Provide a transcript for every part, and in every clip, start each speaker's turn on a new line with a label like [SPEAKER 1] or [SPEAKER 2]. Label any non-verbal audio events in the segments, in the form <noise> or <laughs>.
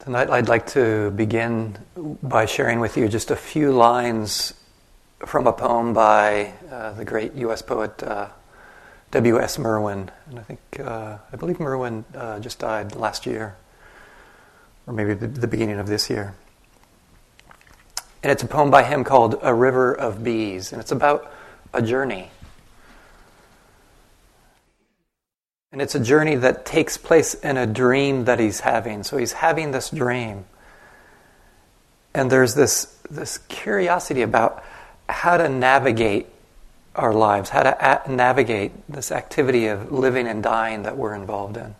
[SPEAKER 1] Tonight, I'd like to begin by sharing with you just a few lines from a poem by uh, the great U.S. poet uh, W.S. Merwin. And I think, uh, I believe Merwin uh, just died last year, or maybe the, the beginning of this year. And it's a poem by him called A River of Bees, and it's about a journey. And it's a journey that takes place in a dream that he's having. So he's having this dream. And there's this, this curiosity about how to navigate our lives, how to navigate this activity of living and dying that we're involved in.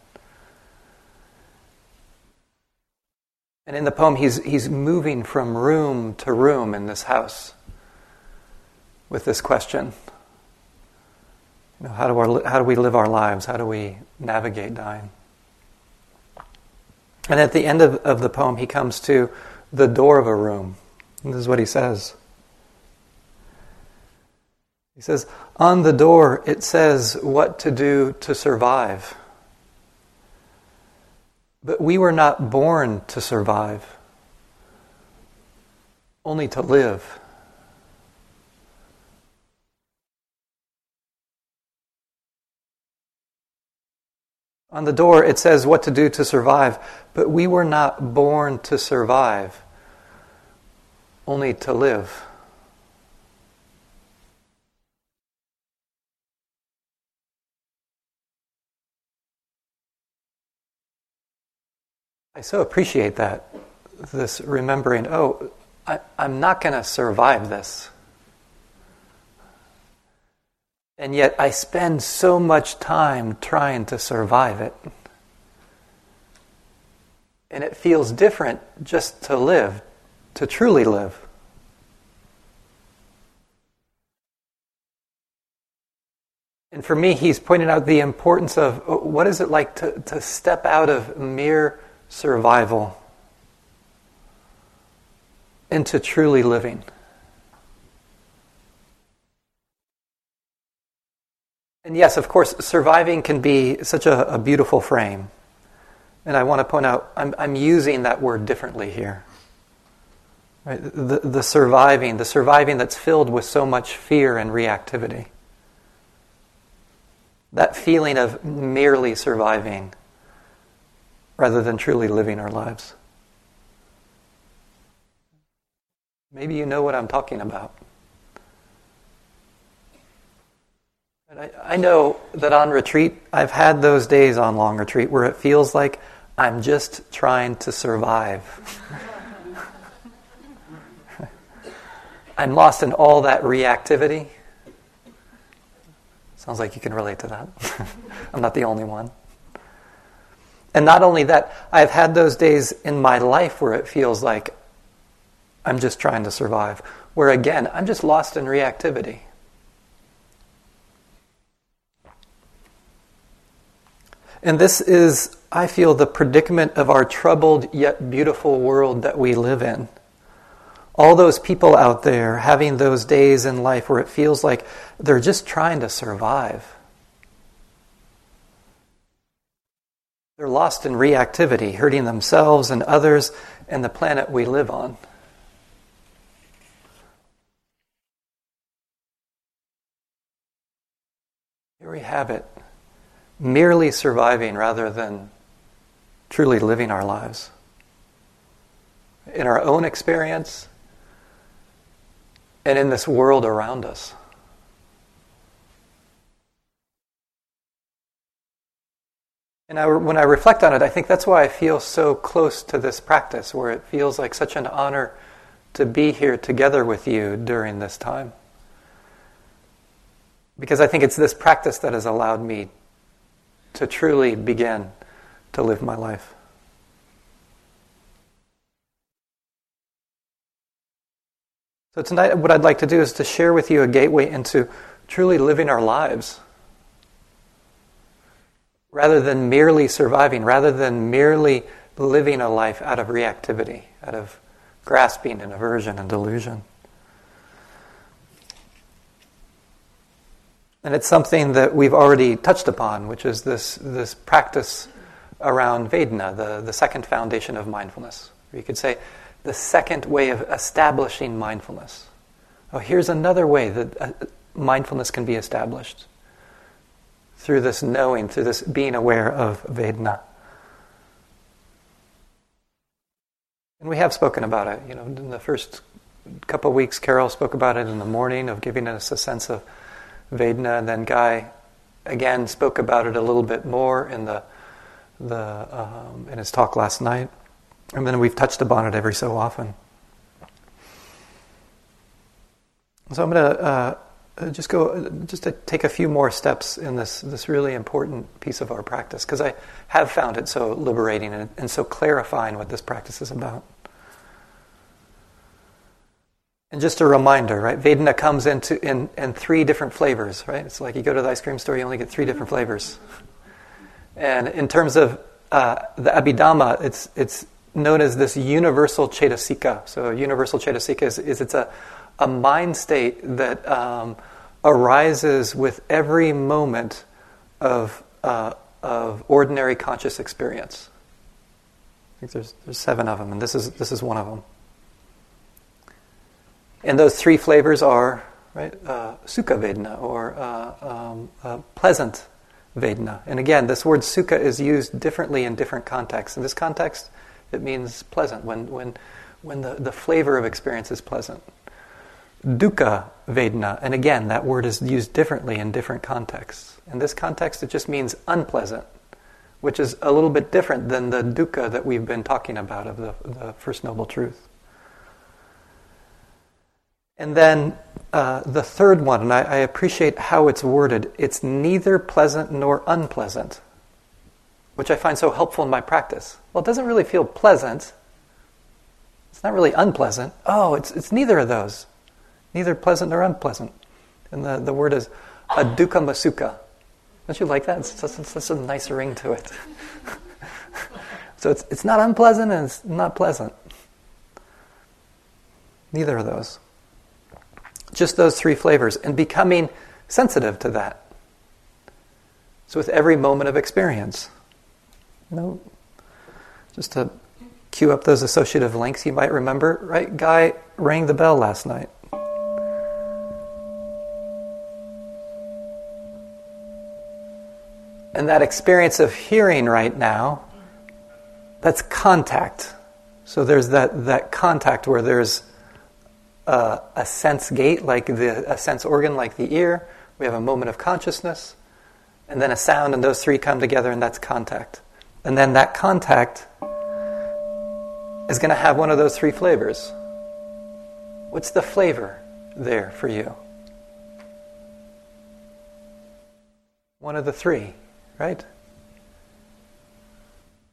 [SPEAKER 1] And in the poem, he's, he's moving from room to room in this house with this question you know, how, do our, how do we live our lives? How do we navigate dying? And at the end of, of the poem, he comes to the door of a room. And this is what he says. He says, On the door, it says what to do to survive. But we were not born to survive, only to live. On the door, it says what to do to survive, but we were not born to survive, only to live. I so appreciate that, this remembering, oh, I, am not going to survive this. And yet I spend so much time trying to survive it. And it feels different just to live, to truly live. And for me, he's pointed out the importance of uh, what is it like to, to step out of mere survival into truly living. And yes, of course, surviving can be such a, a beautiful frame. And I want to point out, I'm, I'm using that word differently here. Right? The, the surviving, the surviving that's filled with so much fear and reactivity. That feeling of merely surviving rather than truly living our lives. Maybe you know what I'm talking about. I, I know that on retreat, I've had those days on long retreat where it feels like I'm just trying to survive. <laughs> I'm lost in all that reactivity. Sounds like you can relate to that. <laughs> I'm not the only one. And not only that, I've had those days in my life where it feels like I'm just trying to survive, where again, I'm just lost in reactivity. And this is, I feel, the predicament of our troubled yet beautiful world that we live in. All those people out there having those days in life where it feels like they're just trying to survive. They're lost in reactivity, hurting themselves and others and the planet we live on. Here we have it merely surviving rather than truly living our lives. In our own experience and in this world around us. And I, when I reflect on it, I think that's why I feel so close to this practice, where it feels like such an honor to be here together with you during this time. Because I think it's this practice that has allowed me to truly begin to live my life. So, tonight, what I'd like to do is to share with you a gateway into truly living our lives. Rather than merely surviving, rather than merely living a life out of reactivity, out of grasping and aversion and delusion. And it's something that we've already touched upon, which is this, this practice around Vedana, the, the second foundation of mindfulness. Or you could say the second way of establishing mindfulness. Oh, here's another way that uh, mindfulness can be established through this knowing, through this being aware of Vedana. And we have spoken about it. You know, in the first couple of weeks, Carol spoke about it in the morning of giving us a sense of Vedana, and then Guy again spoke about it a little bit more in the the um, in his talk last night, and then we've touched upon it every so often. So I'm going to uh, just go just to take a few more steps in this this really important piece of our practice because I have found it so liberating and, and so clarifying what this practice is about. And just a reminder, right? Vedana comes into in, in three different flavors, right? It's like you go to the ice cream store, you only get three different flavors. And in terms of uh, the Abhidhamma, it's it's known as this universal cetasika. So universal cetasika is, is it's a a mind state that um, arises with every moment of uh, of ordinary conscious experience. I think there's there's seven of them, and this is this is one of them. And those three flavors are right uh, sukha vedana or uh, um, uh, pleasant vedana. And again, this word sukha is used differently in different contexts. In this context, it means pleasant when when when the, the flavor of experience is pleasant. Dukkha vedana, and again, that word is used differently in different contexts. In this context, it just means unpleasant, which is a little bit different than the dukkha that we've been talking about of the, the First Noble Truth. And then uh, the third one, and I, I appreciate how it's worded, it's neither pleasant nor unpleasant, which I find so helpful in my practice. Well, it doesn't really feel pleasant. It's not really unpleasant. Oh, it's, it's neither of those, neither pleasant nor unpleasant. And the, the word is adukkha sukha. Don't you like that? It's such, such a nice ring to it. <laughs> so it's, it's not unpleasant and it's not pleasant. Neither of those. Just those three flavors and becoming sensitive to that. So with every moment of experience. You know, just to cue up those associative links you might remember, right? Guy rang the bell last night. And that experience of hearing right now, that's contact. So there's that, that contact where there's uh, a sense gate, like the, a sense organ, like the ear. We have a moment of consciousness, and then a sound, and those three come together, and that's contact. And then that contact is going to have one of those three flavors. What's the flavor there for you? One of the three, right?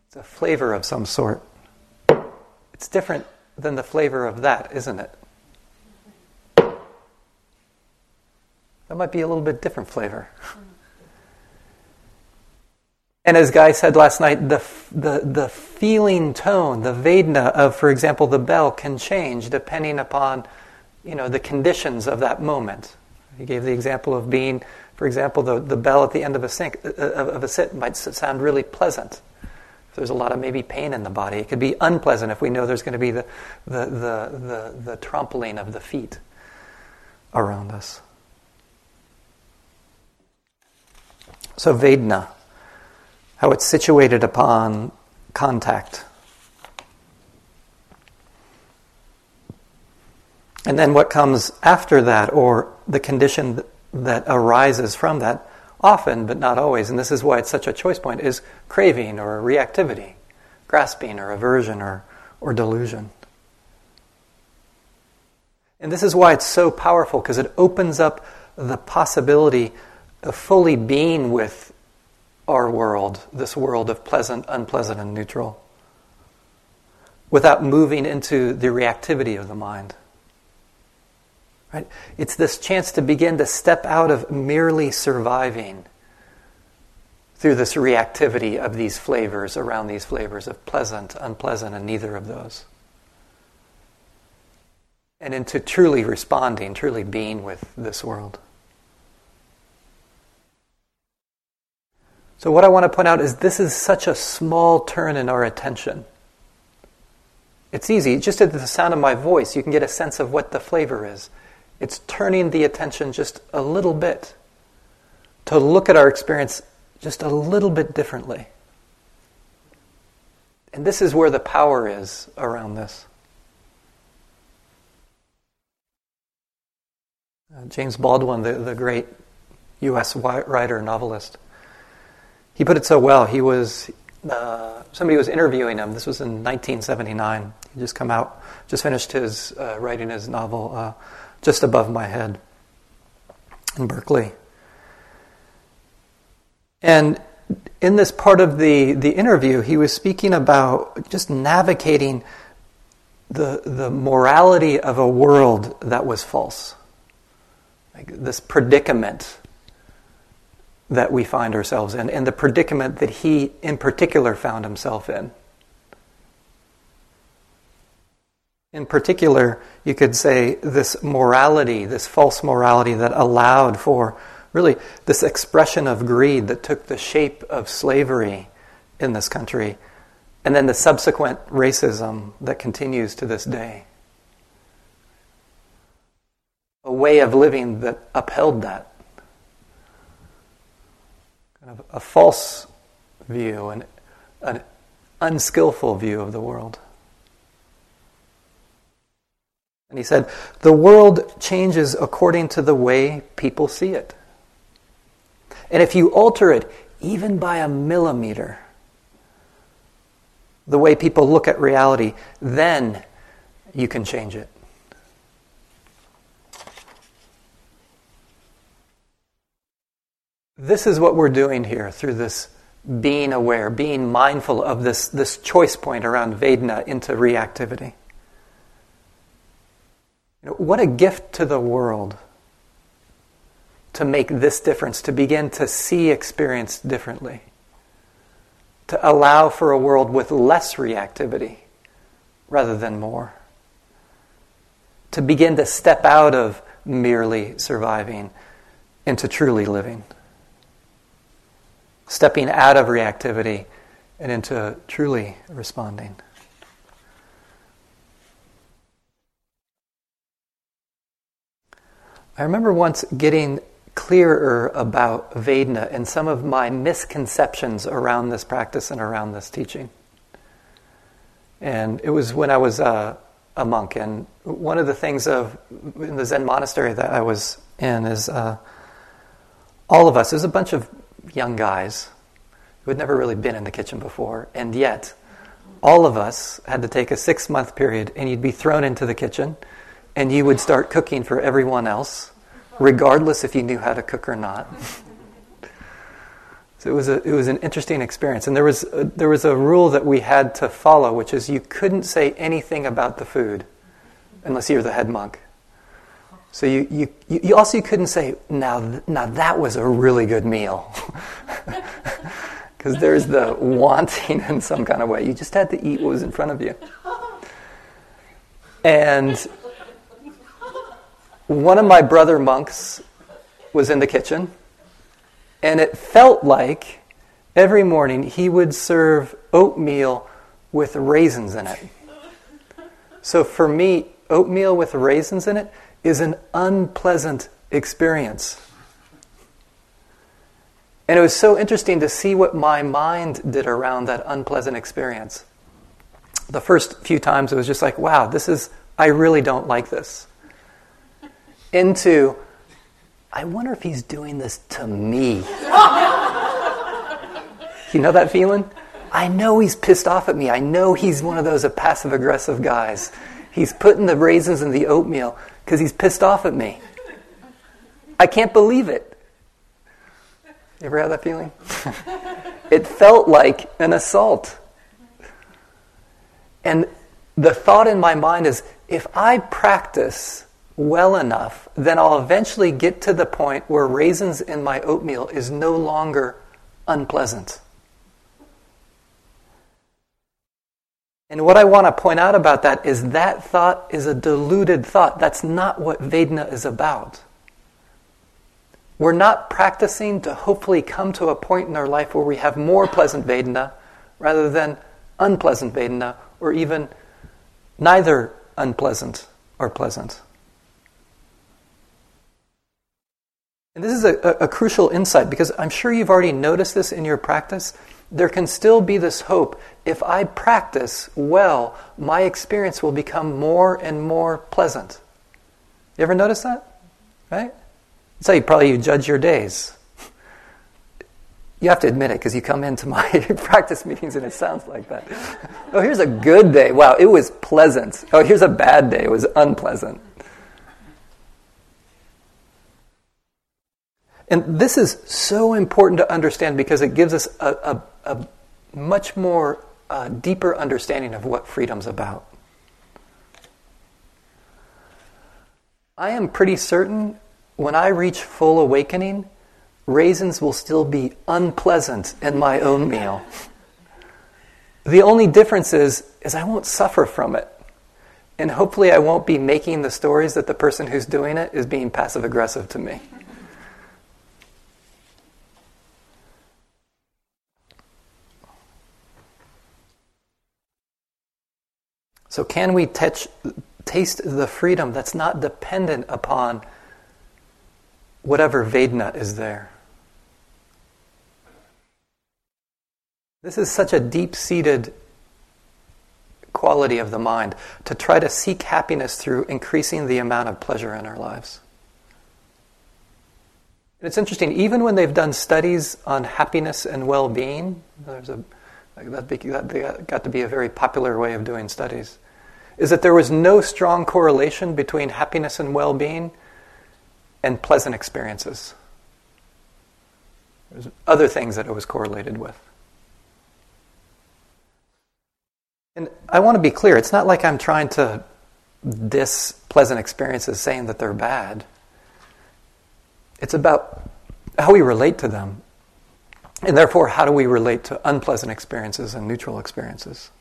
[SPEAKER 1] It's a flavor of some sort. It's different than the flavor of that, isn't it? That might be a little bit different flavor. And as Guy said last night, the, the, the feeling tone, the Vedana of, for example, the bell can change depending upon you know, the conditions of that moment. He gave the example of being, for example, the, the bell at the end of a, sink, uh, of a sit might sound really pleasant. If there's a lot of maybe pain in the body, it could be unpleasant if we know there's going to be the, the, the, the, the trampling of the feet around us. So, Vedna, how it's situated upon contact. And then what comes after that, or the condition that arises from that, often but not always, and this is why it's such a choice point, is craving or reactivity, grasping or aversion or, or delusion. And this is why it's so powerful, because it opens up the possibility fully being with our world, this world of pleasant, unpleasant, and neutral, without moving into the reactivity of the mind. Right? It's this chance to begin to step out of merely surviving through this reactivity of these flavors, around these flavors of pleasant, unpleasant, and neither of those. And into truly responding, truly being with this world. So, what I want to point out is this is such a small turn in our attention. It's easy. Just at the sound of my voice, you can get a sense of what the flavor is. It's turning the attention just a little bit to look at our experience just a little bit differently. And this is where the power is around this. Uh, James Baldwin, the, the great U.S. writer, novelist, he put it so well. He was uh, somebody was interviewing him. This was in 1979. He just come out, just finished his uh, writing his novel, uh, just above my head, in Berkeley. And in this part of the, the interview, he was speaking about just navigating the, the morality of a world that was false. Like this predicament that we find ourselves in, and the predicament that he in particular found himself in. In particular, you could say this morality, this false morality that allowed for really this expression of greed that took the shape of slavery in this country, and then the subsequent racism that continues to this day. A way of living that upheld that kind of a false view, an, an unskillful view of the world. And he said, the world changes according to the way people see it. And if you alter it even by a millimeter, the way people look at reality, then you can change it. This is what we're doing here through this being aware, being mindful of this, this choice point around Vedana into reactivity. You know, what a gift to the world to make this difference, to begin to see experience differently, to allow for a world with less reactivity rather than more, to begin to step out of merely surviving into truly living stepping out of reactivity and into truly responding. I remember once getting clearer about Vedana and some of my misconceptions around this practice and around this teaching. And it was when I was uh, a monk, and one of the things of in the Zen monastery that I was in is uh, all of us. There's a bunch of young guys who had never really been in the kitchen before, and yet all of us had to take a six month period and you'd be thrown into the kitchen and you would start cooking for everyone else, regardless if you knew how to cook or not. so it was, a, it was an interesting experience. And there was, a, there was a rule that we had to follow, which is you couldn't say anything about the food unless you're the head monk. So you, you, you also couldn't say, now, now that was a really good meal. <laughs> Because there's the wanting in some kind of way. You just had to eat what was in front of you. And one of my brother monks was in the kitchen, and it felt like every morning he would serve oatmeal with raisins in it. So for me, oatmeal with raisins in it is an unpleasant experience. And it was so interesting to see what my mind did around that unpleasant experience. The first few times it was just like, wow, this is, I really don't like this. Into, I wonder if he's doing this to me. <laughs> you know that feeling? I know he's pissed off at me. I know he's one of those passive aggressive guys. He's putting the raisins in the oatmeal because he's pissed off at me. I can't believe it. You ever had that feeling? <laughs> it felt like an assault. And the thought in my mind is if I practice well enough, then I'll eventually get to the point where raisins in my oatmeal is no longer unpleasant. And what I want to point out about that is that thought is a deluded thought. That's not what Vedana is about. we're not practicing to hopefully come to a point in our life where we have more pleasant Vedana rather than unpleasant Vedana or even neither unpleasant or pleasant. And this is a, a, a, crucial insight because I'm sure you've already noticed this in your practice. There can still be this hope if I practice well, my experience will become more and more pleasant. You ever notice that? Right? That's how you probably you judge your days. You have to admit it because you come into my <laughs> practice meetings and it sounds like that. oh, here's a good day. Wow, it was pleasant. Oh, here's a bad day. It was unpleasant. And this is so important to understand because it gives us a, a, a much more uh, deeper understanding of what freedom's about. I am pretty certain when I reach full awakening, raisins will still be unpleasant in my own meal. The only difference is, is I won't suffer from it. And hopefully I won't be making the stories that the person who's doing it is being passive aggressive to me. So, can we touch, taste the freedom that's not dependent upon whatever Vedana is there? This is such a deep seated quality of the mind to try to seek happiness through increasing the amount of pleasure in our lives. And it's interesting, even when they've done studies on happiness and well being, there's a that got to be a very popular way of doing studies is that there was no strong correlation between happiness and well being and pleasant experiences. There's other things that it was correlated with. And I want to be clear it's not like I'm trying to diss pleasant experiences saying that they're bad. It's about how we relate to them. And therefore, how do we relate to unpleasant experiences and neutral experiences?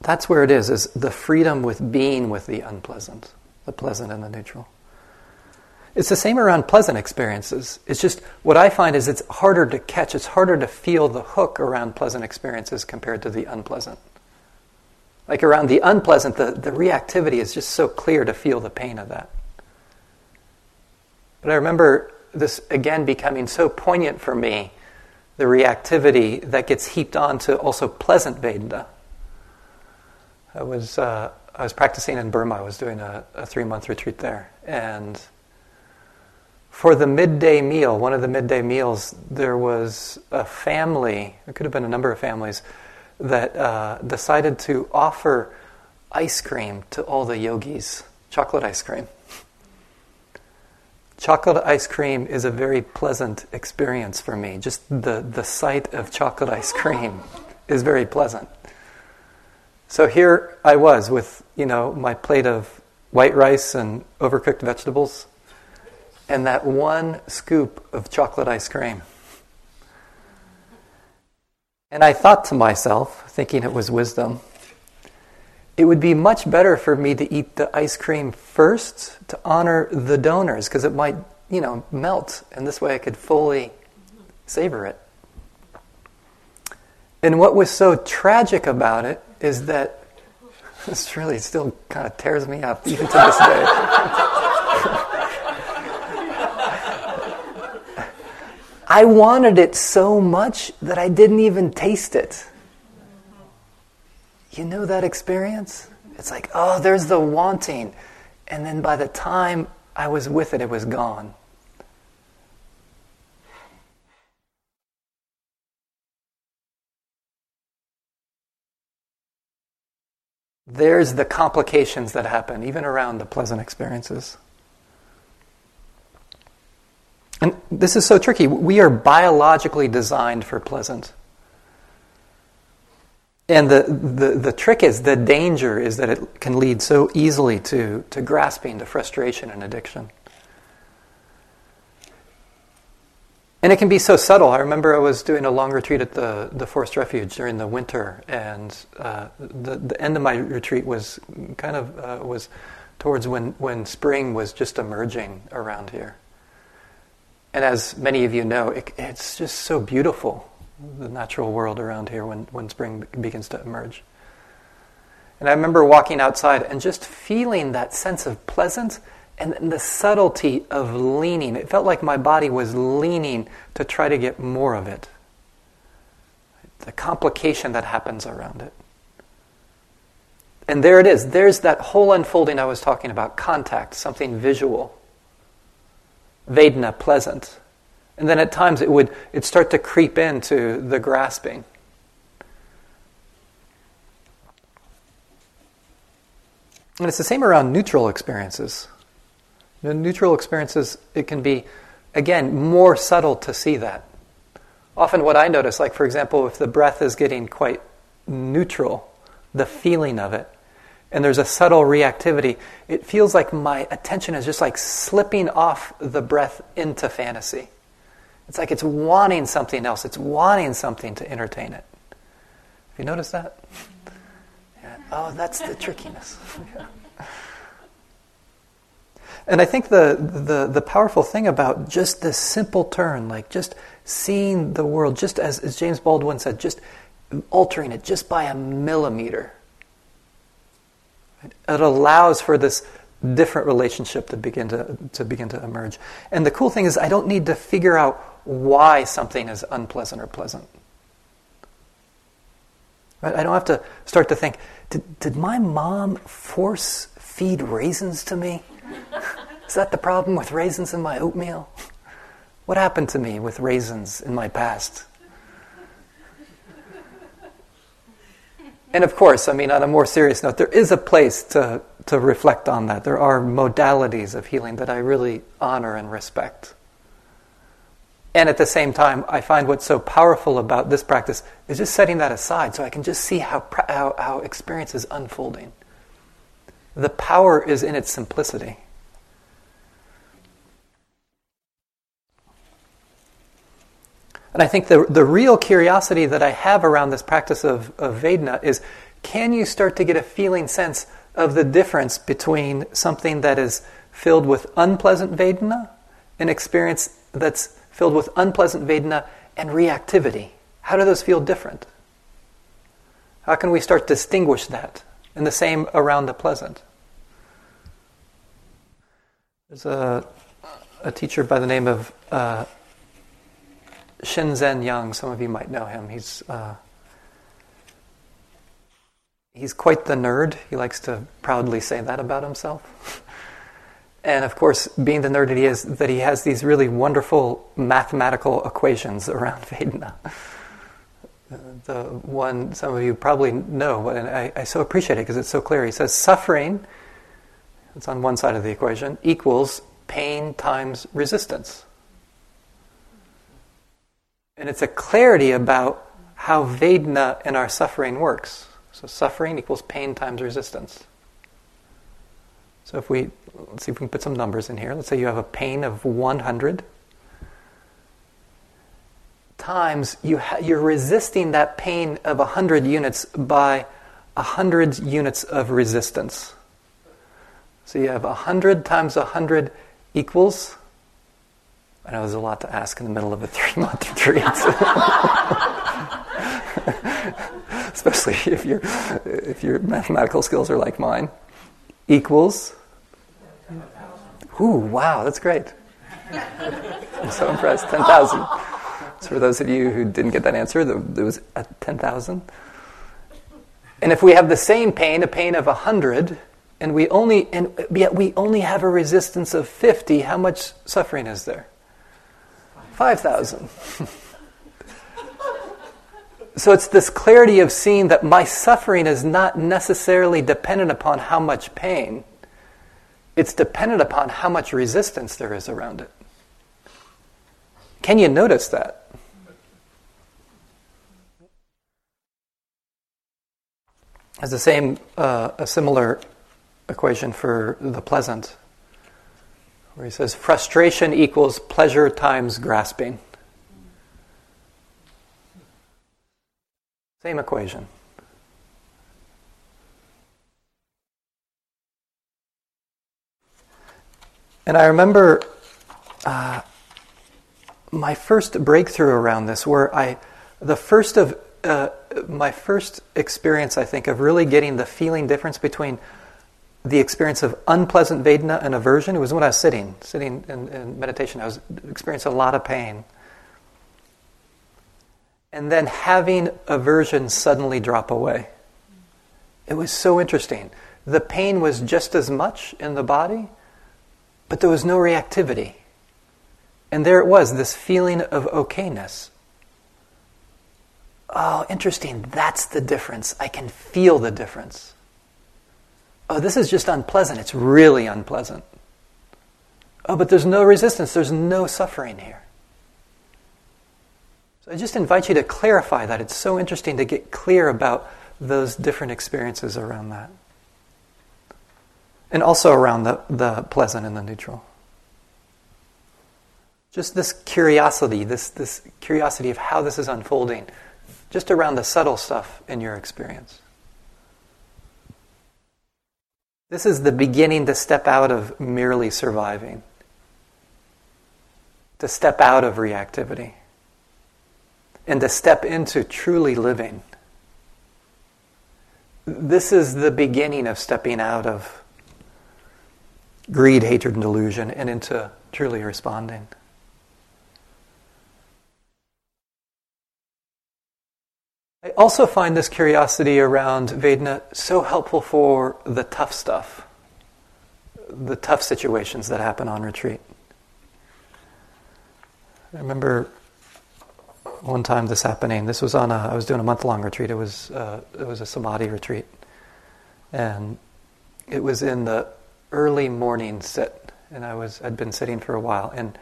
[SPEAKER 1] That's where it is, is the freedom with being with the unpleasant, the pleasant and the neutral. It's the same around pleasant experiences. It's just what I find is it's harder to catch, it's harder to feel the hook around pleasant experiences compared to the unpleasant. Like around the unpleasant, the, the reactivity is just so clear to feel the pain of that. But I remember this again becoming so poignant for me the reactivity that gets heaped onto also pleasant Vedana I was uh, I was practicing in Burma. I was doing a, a three month retreat there, and for the midday meal, one of the midday meals, there was a family. It could have been a number of families that uh, decided to offer ice cream to all the yogis, chocolate ice cream. Chocolate ice cream is a very pleasant experience for me. Just the, the sight of chocolate ice cream is very pleasant. So here I was with, you know, my plate of white rice and overcooked vegetables and that one scoop of chocolate ice cream. And I thought to myself, thinking it was wisdom, it would be much better for me to eat the ice cream first to honor the donors because it might, you know, melt and this way I could fully savor it. And what was so tragic about it is that this really still kind of tears me up even to this day. I wanted it so much that I didn't even taste it. You know that experience? It's like, oh, there's the wanting. And then by the time I was with it, it was gone. There's the complications that happen, even around the pleasant experiences. And this is so tricky. We are biologically designed for pleasant. And the, the, the trick is, the danger is that it can lead so easily to, to grasping, to frustration and addiction. And it can be so subtle. I remember I was doing a long retreat at the, the Forest Refuge during the winter, and uh, the, the end of my retreat was kind of uh, was towards when, when spring was just emerging around here. And as many of you know, it, it's just so beautiful, the natural world around here when, when spring begins to emerge. And I remember walking outside and just feeling that sense of pleasance and the subtlety of leaning. It felt like my body was leaning to try to get more of it. The complication that happens around it. And there it is. There's that whole unfolding I was talking about contact, something visual. Vedana, pleasant. And then at times it would it start to creep into the grasping. And it's the same around neutral experiences. The neutral experiences, it can be, again, more subtle to see that. Often, what I notice, like for example, if the breath is getting quite neutral, the feeling of it, and there's a subtle reactivity, it feels like my attention is just like slipping off the breath into fantasy. It's like it's wanting something else, it's wanting something to entertain it. Have you noticed that? <laughs> Yeah. Oh, that's the trickiness. yeah. <laughs> And I think the, the, the powerful thing about just this simple turn, like just seeing the world, just as, as James Baldwin said, just altering it just by a millimeter it allows for this different relationship to begin to, to begin to emerge. And the cool thing is I don't need to figure out why something is unpleasant or pleasant. I don't have to start to think, did, did my mom force feed raisins to me? Is that the problem with raisins in my oatmeal? What happened to me with raisins in my past? And of course, I mean, on a more serious note, there is a place to, to reflect on that. There are modalities of healing that I really honor and respect. And at the same time, I find what's so powerful about this practice is just setting that aside so I can just see how, how, how experience is unfolding. The power is in its simplicity. And I think the, the real curiosity that I have around this practice of, of Vedana is can you start to get a feeling sense of the difference between something that is filled with unpleasant Vedana, an experience that's filled with unpleasant Vedana, and reactivity? How do those feel different? How can we start to distinguish that? And the same around the pleasant. There's a, a teacher by the name of uh, Shinzen Young, some of you might know him. He's uh, he's quite the nerd. He likes to proudly say that about himself. <laughs> and of course, being the nerd that he is, that he has these really wonderful mathematical equations around <laughs> Vedana. The one some of you probably know, and I, I so appreciate it because it's so clear. He says suffering, it's on one side of the equation, equals pain times resistance. And it's a clarity about how Vedana and our suffering works. So suffering equals pain times resistance. So if we, let's see if we can put some numbers in here. Let's say you have a pain of 100 times you ha- you're resisting that pain of 100 units by 100 units of resistance. So you have 100 times 100 equals I know there's a lot to ask in the middle of a three month <laughs> retreat. <laughs> Especially if, your if your mathematical skills are like mine. Equals. Ooh, wow, that's great. I'm so impressed. 10,000. So, for those of you who didn't get that answer, there was 10,000. And if we have the same pain, a pain of 100, and we only and yet we only have a resistance of 50, how much suffering is there? 5,000. <laughs> so it's this clarity of seeing that my suffering is not necessarily dependent upon how much pain, it's dependent upon how much resistance there is around it. Can you notice that? As the same, uh, a similar equation for the pleasant where he says frustration equals pleasure times grasping. Same equation. And I remember uh, my first breakthrough around this, where I, the first of uh, my first experience, I think, of really getting the feeling difference between the experience of unpleasant Vedana and aversion. It was when I was sitting, sitting in, in meditation. I was experiencing a lot of pain. And then having aversion suddenly drop away. It was so interesting. The pain was just as much in the body, but there was no reactivity. And there it was, this feeling of okayness. Oh, interesting. That's the difference. I can feel the difference. Oh, this is just unpleasant. It's really unpleasant. Oh, but there's no resistance. There's no suffering here. So I just invite you to clarify that. It's so interesting to get clear about those different experiences around that. And also around the, the pleasant and the neutral. Just this curiosity, this, this curiosity of how this is unfolding, just around the subtle stuff in your experience. This is the beginning to step out of merely surviving, to step out of reactivity, and to step into truly living. This is the beginning of stepping out of greed, hatred, and delusion and into truly responding. I also find this curiosity around Vedna so helpful for the tough stuff, the tough situations that happen on retreat. I remember one time this happening. This was on a, I was doing a month long retreat. It was, uh, it was a samadhi retreat. And it was in the early morning sit. And I was, I'd been sitting for a while. And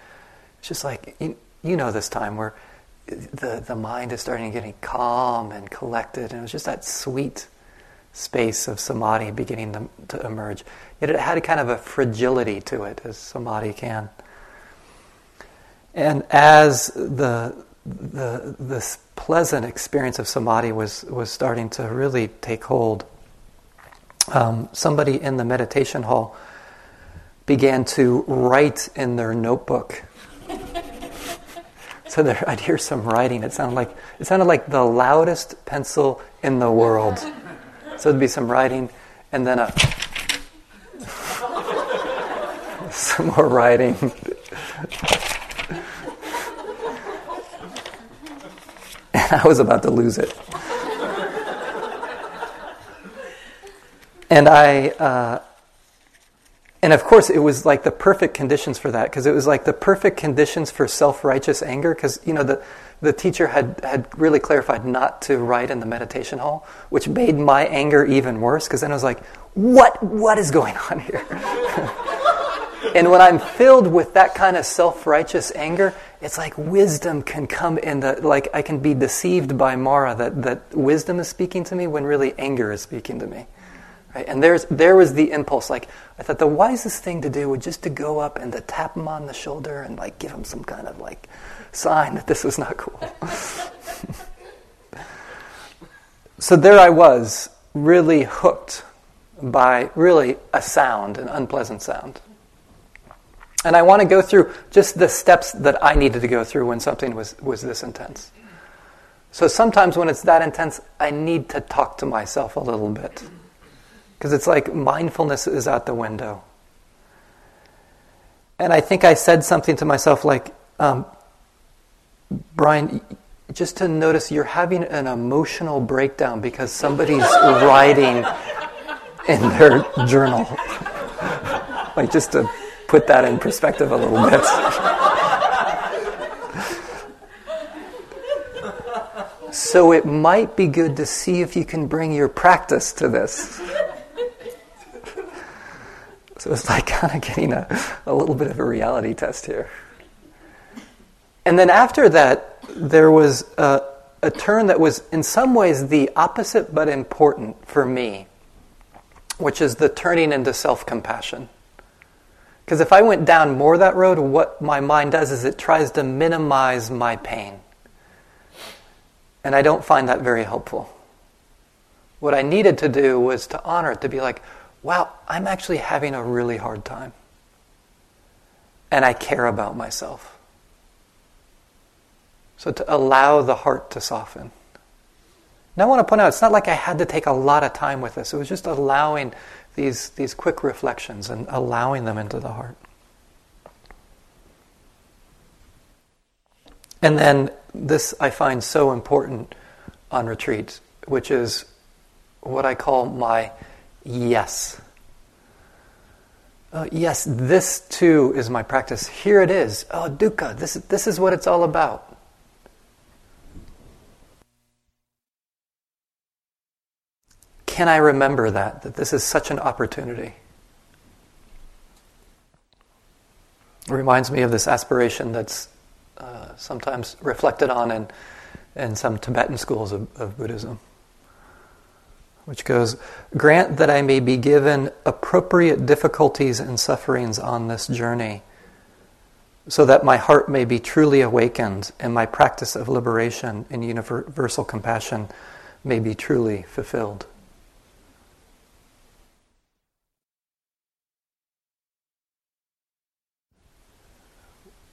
[SPEAKER 1] it's just like, you, you know, this time where the, the mind is starting to get calm and collected. And it was just that sweet space of samadhi beginning to, to emerge. Yet it had a kind of a fragility to it, as samadhi can. And as the, the, this pleasant experience of samadhi was, was starting to really take hold, um, somebody in the meditation hall began to write in their notebook so there, <laughs> I'd hear some writing. It sounded like it sounded like the loudest pencil in the world. So there'd be some writing, and then a <laughs> some more writing. <laughs> and I was about to lose it. And I. Uh, and of course, it was like the perfect conditions for that, because it was like the perfect conditions for self righteous anger, because, you know, the, the teacher had, had really clarified not to write in the meditation hall, which made my anger even worse, because then I was like, what, what is going on here? <laughs> and when I'm filled with that kind of self righteous anger, it's like wisdom can come in the, like I can be deceived by Mara that, that wisdom is speaking to me when really anger is speaking to me. Right? And there's, there was the impulse. Like, I thought the wisest thing to do would just to go up and to tap him on the shoulder and like give him some kind of like sign that this was not cool. <laughs> so there I was, really hooked by really a sound, an unpleasant sound. And I want to go through just the steps that I needed to go through when something was, was this intense. So sometimes when it's that intense, I need to talk to myself a little bit. Because it's like mindfulness is out the window. And I think I said something to myself like, um, Brian, just to notice you're having an emotional breakdown because somebody's <laughs> writing in their journal. <laughs> like, just to put that in perspective a little bit. <laughs> so, it might be good to see if you can bring your practice to this. So it's <laughs> like kind of getting a, a little bit of a reality test here. And then after that, there was a, a turn that was in some ways the opposite but important for me, which is the turning into self compassion. Because if I went down more that road, what my mind does is it tries to minimize my pain. And I don't find that very helpful. What I needed to do was to honor it, to be like, wow, I'm actually having a really hard time. and I care about myself. So to allow the heart to soften. Now I want to point out, it's not like I had to take a lot of time with this. It was just allowing these, these quick reflections and allowing them into the heart. And then this I find so important on retreats, which is what I call my yes. Uh, yes, this too is my practice. Here it is. Oh, dukkha, this, this is what it's all about. can I remember that? That this is such an opportunity. It reminds me of this aspiration that's uh, sometimes reflected on in, in some Tibetan schools of, of Buddhism, which goes Grant that I may be given appropriate difficulties and sufferings on this journey, so that my heart may be truly awakened and my practice of liberation and universal compassion may be truly fulfilled.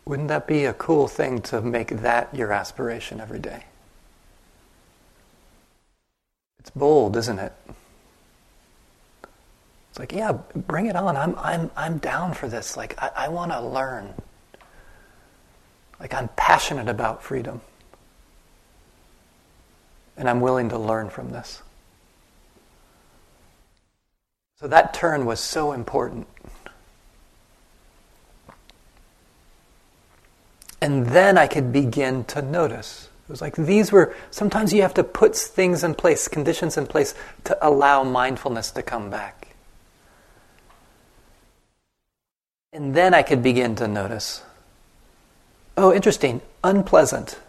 [SPEAKER 1] Wouldn't that be a cool thing to make that your aspiration every day? It's bold, isn't it? It's like, yeah, bring it on. I'm, I'm, I'm down for this. Like, I, I want to learn. Like, I'm passionate about freedom. And I'm willing to learn from this. So that turn was so important. And then I could begin to notice. It was like these were, sometimes you have to put things in place, conditions in place to allow mindfulness to come back. And then I could begin to notice. Oh, interesting, unpleasant.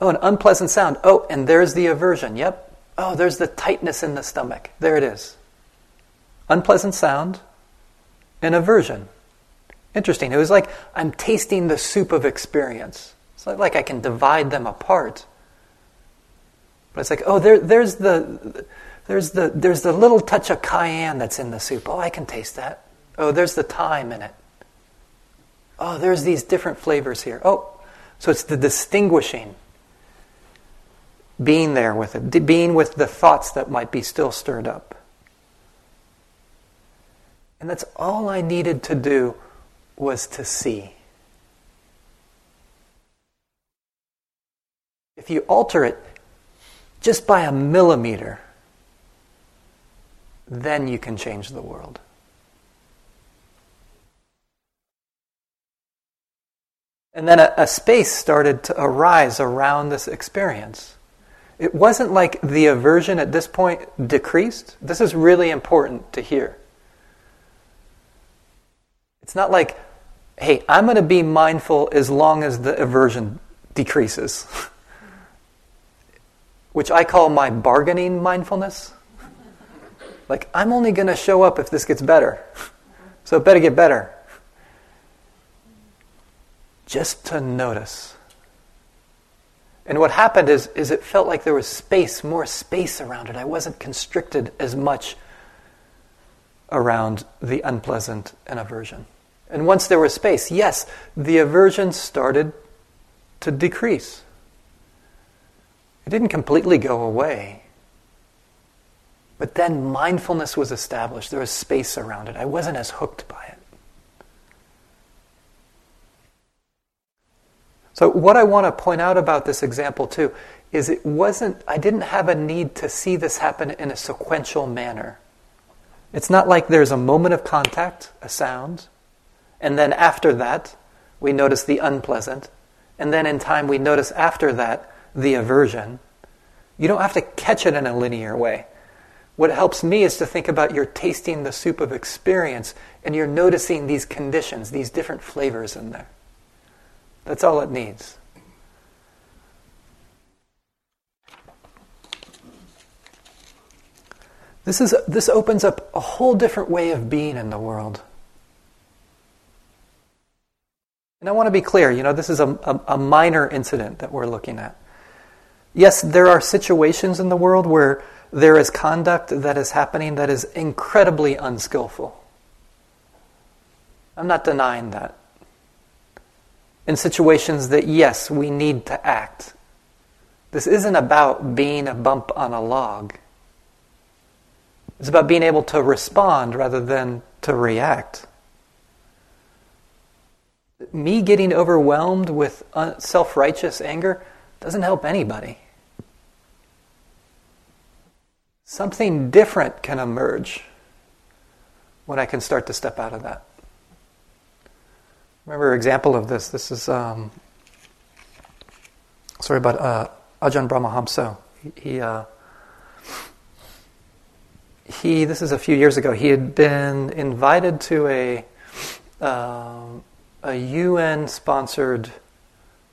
[SPEAKER 1] Oh, an unpleasant sound. Oh, and there's the aversion. Yep. Oh, there's the tightness in the stomach. There it is. Unpleasant sound and aversion. Interesting. It was like I'm tasting the soup of experience. It's not like I can divide them apart. But it's like, oh, there, there's the there's the there's the little touch of cayenne that's in the soup. Oh, I can taste that. Oh, there's the thyme in it. Oh, there's these different flavors here. Oh, so it's the distinguishing. Being there with it, being with the thoughts that might be still stirred up. And that's all I needed to do was to see. If you alter it just by a millimeter, then you can change the world. And then a, a, space started to arise around this experience. It wasn't like the aversion at this point decreased. This is really important to hear. It's not like, hey, I'm going to be mindful as long as the aversion decreases, <laughs> which I call my bargaining mindfulness. Like, I'm only going to show up if this gets better. So it better get better. Just to notice. And what happened is, is it felt like there was space, more space around it. I wasn't constricted as much around the unpleasant and aversion. And once there was space, yes, the aversion started to decrease. It didn't completely go away. But then mindfulness was established. There was space around it. I wasn't as hooked by it. So, what I want to point out about this example, too, is it wasn't, I didn't have a need to see this happen in a sequential manner. It's not like there's a moment of contact, a sound, and then after that, we notice the unpleasant. And then in time, we notice after that the aversion. You don't have to catch it in a linear way. What helps me is to think about you're tasting the soup of experience and you're noticing these conditions, these different flavors in there. That's all it needs. This, is, this opens up a whole different way of being in the world. And I want to be clear, you know, this is a, a, a, minor incident that we're looking at. Yes, there are situations in the world where there is conduct that is happening that is incredibly unskillful. I'm not denying that. In situations that, yes, we need to act. This isn't about being a bump on a log. It's about being able to respond rather than to react. Me getting overwhelmed with self righteous anger doesn't help anybody. Something different can emerge when I can start to step out of that. Remember an example of this. This is um, sorry about uh, Ajahn Brahmavamso. He, he, uh, he, This is a few years ago. He had been invited to a um, a UN-sponsored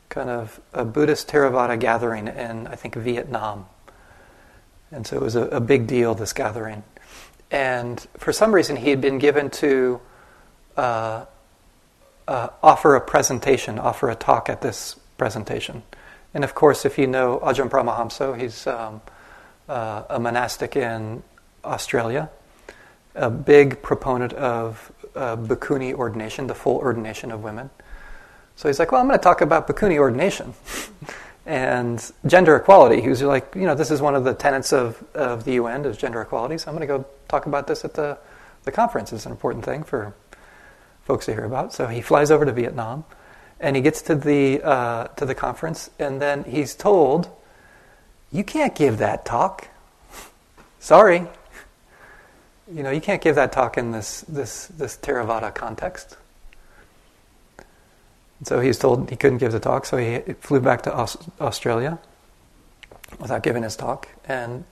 [SPEAKER 1] kind of a Buddhist Theravada gathering in I think Vietnam, and so it was a, a big deal. This gathering, and for some reason he had been given to. Uh, uh, offer a presentation, offer a talk at this presentation. And of course, if you know Ajahn Brahmavamso, he's um, uh, a monastic in Australia, a big proponent of uh, bhikkhuni ordination, the full ordination of women. So he's like, well, I'm going to talk about bhikkhuni ordination <laughs> and gender equality. He was like, you know, this is one of the tenets of, of the UN is gender equality. So I'm going to go talk about this at the, the conference. It's an important thing for folks to hear about. So he flies over to Vietnam, and he gets to the uh, to the conference, and then he's told, "You can't give that talk. Sorry, you know you can't give that talk in this this this Theravada context." And so he's told he couldn't give the talk, so he flew back to Aus- Australia without giving his talk, and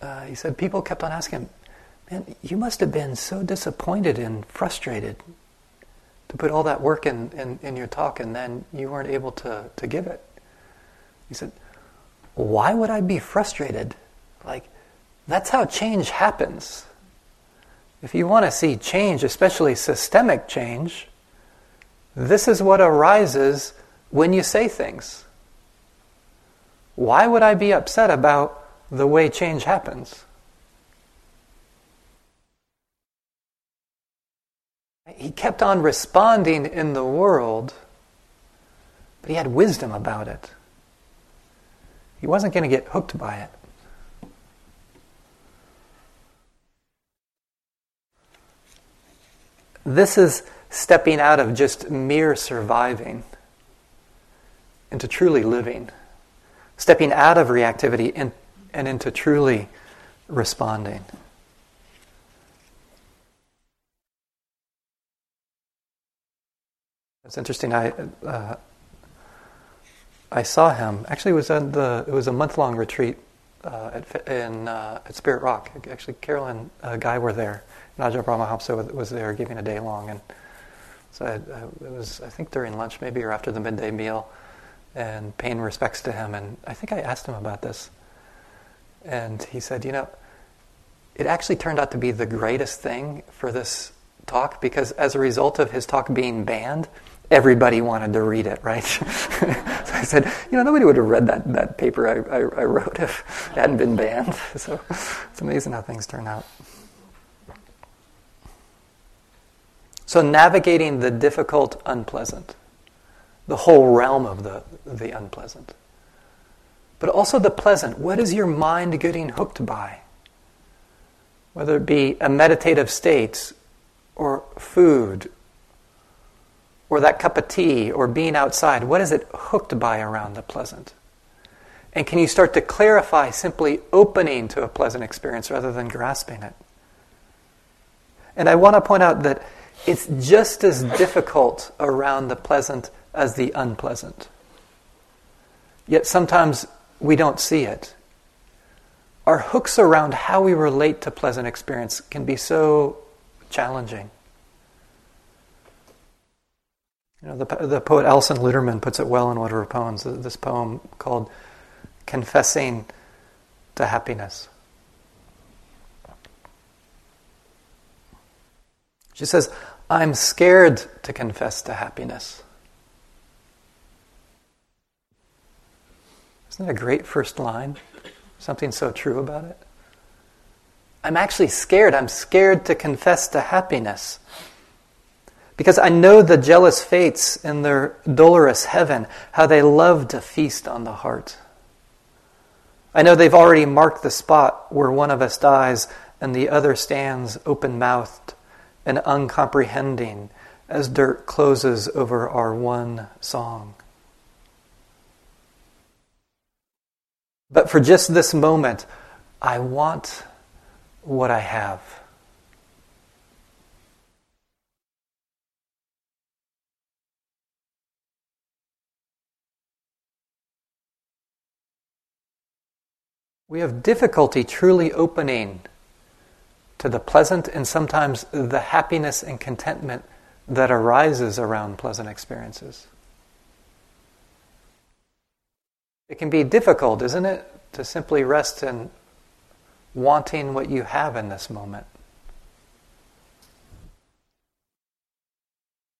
[SPEAKER 1] uh, he said people kept on asking him, man, you must have been so disappointed and frustrated to put all that work in, in, in your talk and then you weren't able to, to give it. He said, Why would I be frustrated? Like, that's how change happens. If you want to see change, especially systemic change, this is what arises when you say things. Why would I be upset about the way change happens? He kept on responding in the world, but he had wisdom about it. He wasn't going to get hooked by it. This is stepping out of just mere surviving into truly living, stepping out of reactivity and, and into truly responding. It's interesting. I uh, I saw him. Actually, it was at the it was a month long retreat uh, at in uh, at Spirit Rock. Actually, Carolyn, a guy were there. Ajahn Brahmavamso was there giving a day long, and so I, I, it was I think during lunch maybe or after the midday meal, and paying respects to him. And I think I asked him about this, and he said, you know, it actually turned out to be the greatest thing for this talk because as a result of his talk being banned everybody wanted to read it, <laughs> right? so I said, you know, nobody would have read that, that paper I, I, I wrote if it hadn't been banned. <laughs> So it's amazing how things turn out. So navigating the difficult, unpleasant, the whole realm of the, the unpleasant. But also the pleasant. What is your mind getting hooked by? Whether it be a meditative state or food or that cup of tea or being outside, what is it hooked by around the pleasant? And can you start to clarify simply opening to a pleasant experience rather than grasping it? And I want to point out that it's just as difficult around the pleasant as the unpleasant. Yet sometimes we don't see it. Our hooks around how we relate to pleasant experience can be so challenging. You know, the, the poet Alison Luterman puts it well in one of her poems, this poem called Confessing to Happiness. She says, I'm scared to confess to happiness. Isn't that a great first line? Something so true about it. I'm actually scared. I'm scared to confess to happiness. Because I know the jealous fates in their dolorous heaven, how they love to feast on the heart. I know they've already marked the spot where one of us dies and the other stands open mouthed and uncomprehending as dirt closes over our one song. But for just this moment, I want what I have. We have difficulty truly opening to the pleasant and sometimes the happiness and contentment that arises around pleasant experiences. It can be difficult, isn't it, to simply rest in wanting what you have in this moment.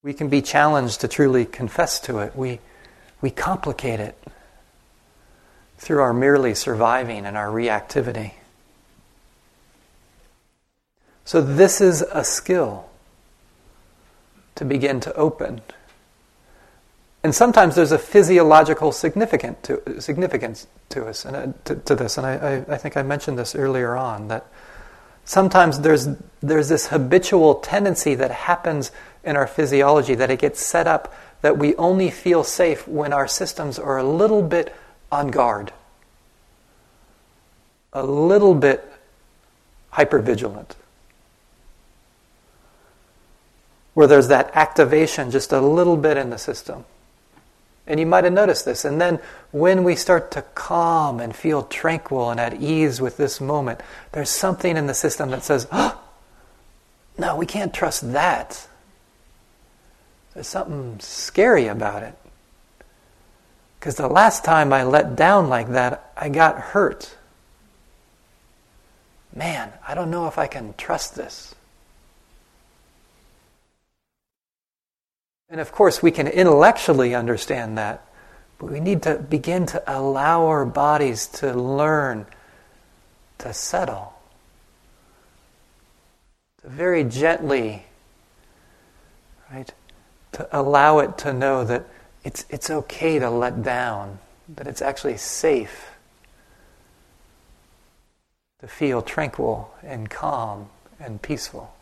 [SPEAKER 1] We can be challenged to truly confess to it. We, we complicate it through our merely surviving and our reactivity. So, this is a skill to begin to open. And sometimes there's a physiological significance to, significance to us and uh, to, to, this. And I, I, I think I mentioned this earlier on that sometimes there's, there's this habitual tendency that happens in our physiology that it gets set up that we only feel safe when our systems are a little bit on guard, a little bit hypervigilant. Where there's that activation just a little bit in the system. And you might have noticed this. And then when we start to calm and feel tranquil and at ease with this moment, there's something in the system that says, oh, no, we can't trust that. There's something scary about it. Because the last time I let down like that, I got hurt. Man, I don't know if I can trust this. And of course, we can intellectually understand that, but we need to begin to allow our bodies to learn to settle, to very gently, right, to allow it to know that it's, it's okay to let down, that it's actually safe to feel tranquil and calm and peaceful.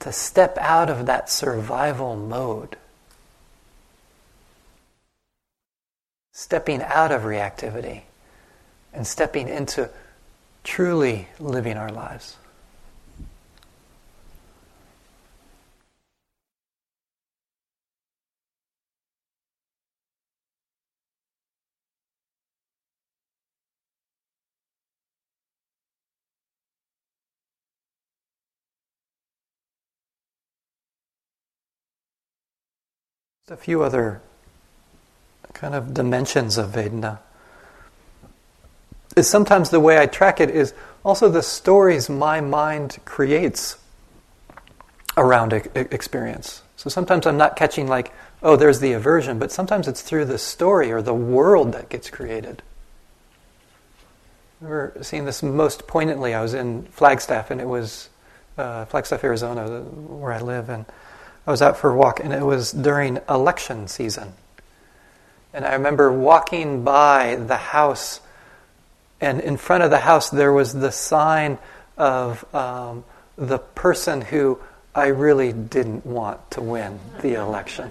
[SPEAKER 1] To step out of that survival mode. Stepping out of reactivity and stepping into truly living our lives. A few other kind of dimensions of Vedana. Is sometimes the way I track it is also the stories my mind creates around experience. So sometimes I'm not catching like, oh, there's the aversion, but sometimes it's through the story or the world that gets created. I remember seeing this most poignantly. I was in Flagstaff, and it was uh, Flagstaff, Arizona, where I live, and I was out for a walk, and it was during election season. And I remember walking by the house, and in front of the house there was the sign of um, the person who I really didn't want to win the election.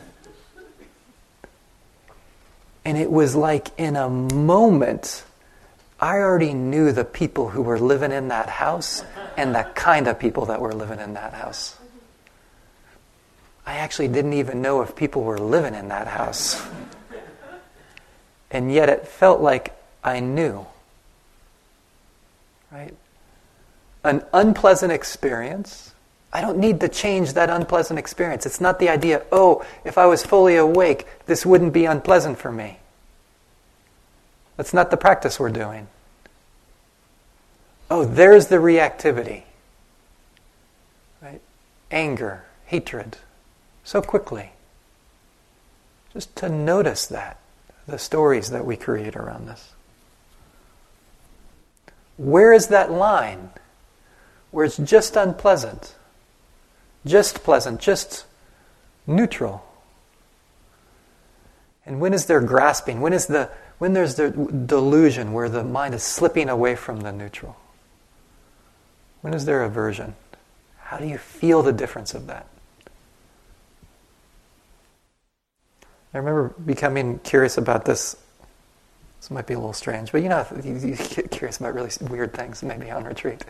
[SPEAKER 1] And it was like in a moment, I already knew the people who were living in that house and the kind of people that were living in that house. I actually didn't even know if people were living in that house. And yet it felt like I knew. Right? An unpleasant experience. I don't need to change that unpleasant experience. It's not the idea, oh, if I was fully awake, this wouldn't be unpleasant for me. That's not the practice we're doing. Oh, there's the reactivity. Right? Anger, hatred so quickly. Just to notice that, the stories that we create around this. Where is that line where it's just unpleasant, just pleasant, just neutral. And when is there grasping? When is the when there's the delusion where the mind is slipping away from the neutral? When is there aversion? How do you feel the difference of that? I remember becoming curious about this. This might be a little strange, but you know, you, get curious about really weird things, maybe on retreat.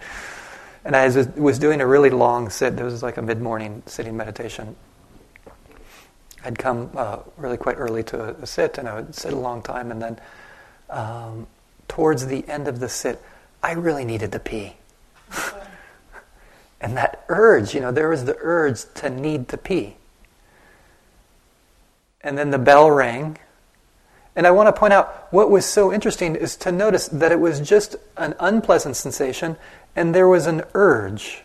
[SPEAKER 1] And I was, doing a really long sit. It was like a mid morning sitting meditation. I'd come uh, really quite early to a, sit, and I would sit a long time, and then um, towards the end of the sit, I really needed to pee. <laughs> and that urge, you know, there was the urge to need to pee. And then the bell rang. And I want to point out what was so interesting is to notice that it was just an unpleasant sensation and there was an urge.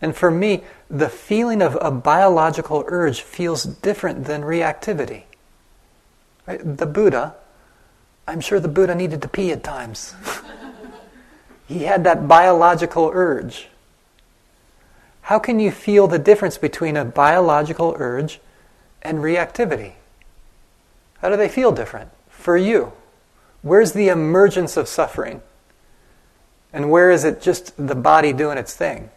[SPEAKER 1] And for me, the feeling of a biological urge feels different than reactivity. Right? The Buddha, I'm sure the Buddha needed to pee at times. <laughs> he had that biological urge. How can you feel the difference between a biological urge and reactivity? How do they feel different for you? Where's the emergence of suffering? And where is it just the body doing its thing?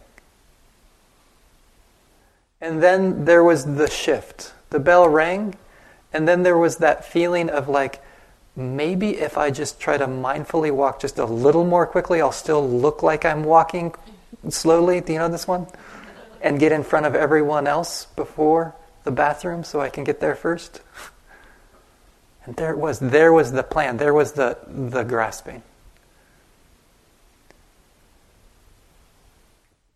[SPEAKER 1] And then there was the shift. The bell rang, and then there was that feeling of like, maybe if I just try to mindfully walk just a little more quickly, I'll still look like I'm walking slowly. Do you know this one? And get in front of everyone else before the bathroom so I can get there first. And there it was. There was the plan. There was the, the grasping.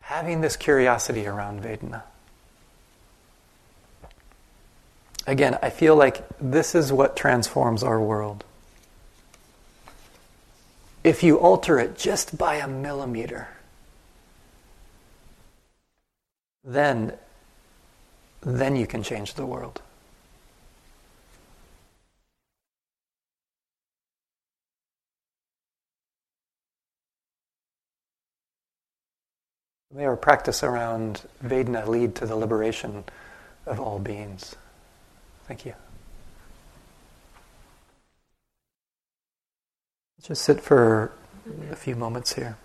[SPEAKER 1] Having this curiosity around Vedana. Again, I feel like this is what transforms our world. If you alter it just by a millimeter, then then you can change the world. May our practice around Vedana lead to the liberation of all beings. Thank you. Just sit for a few moments here.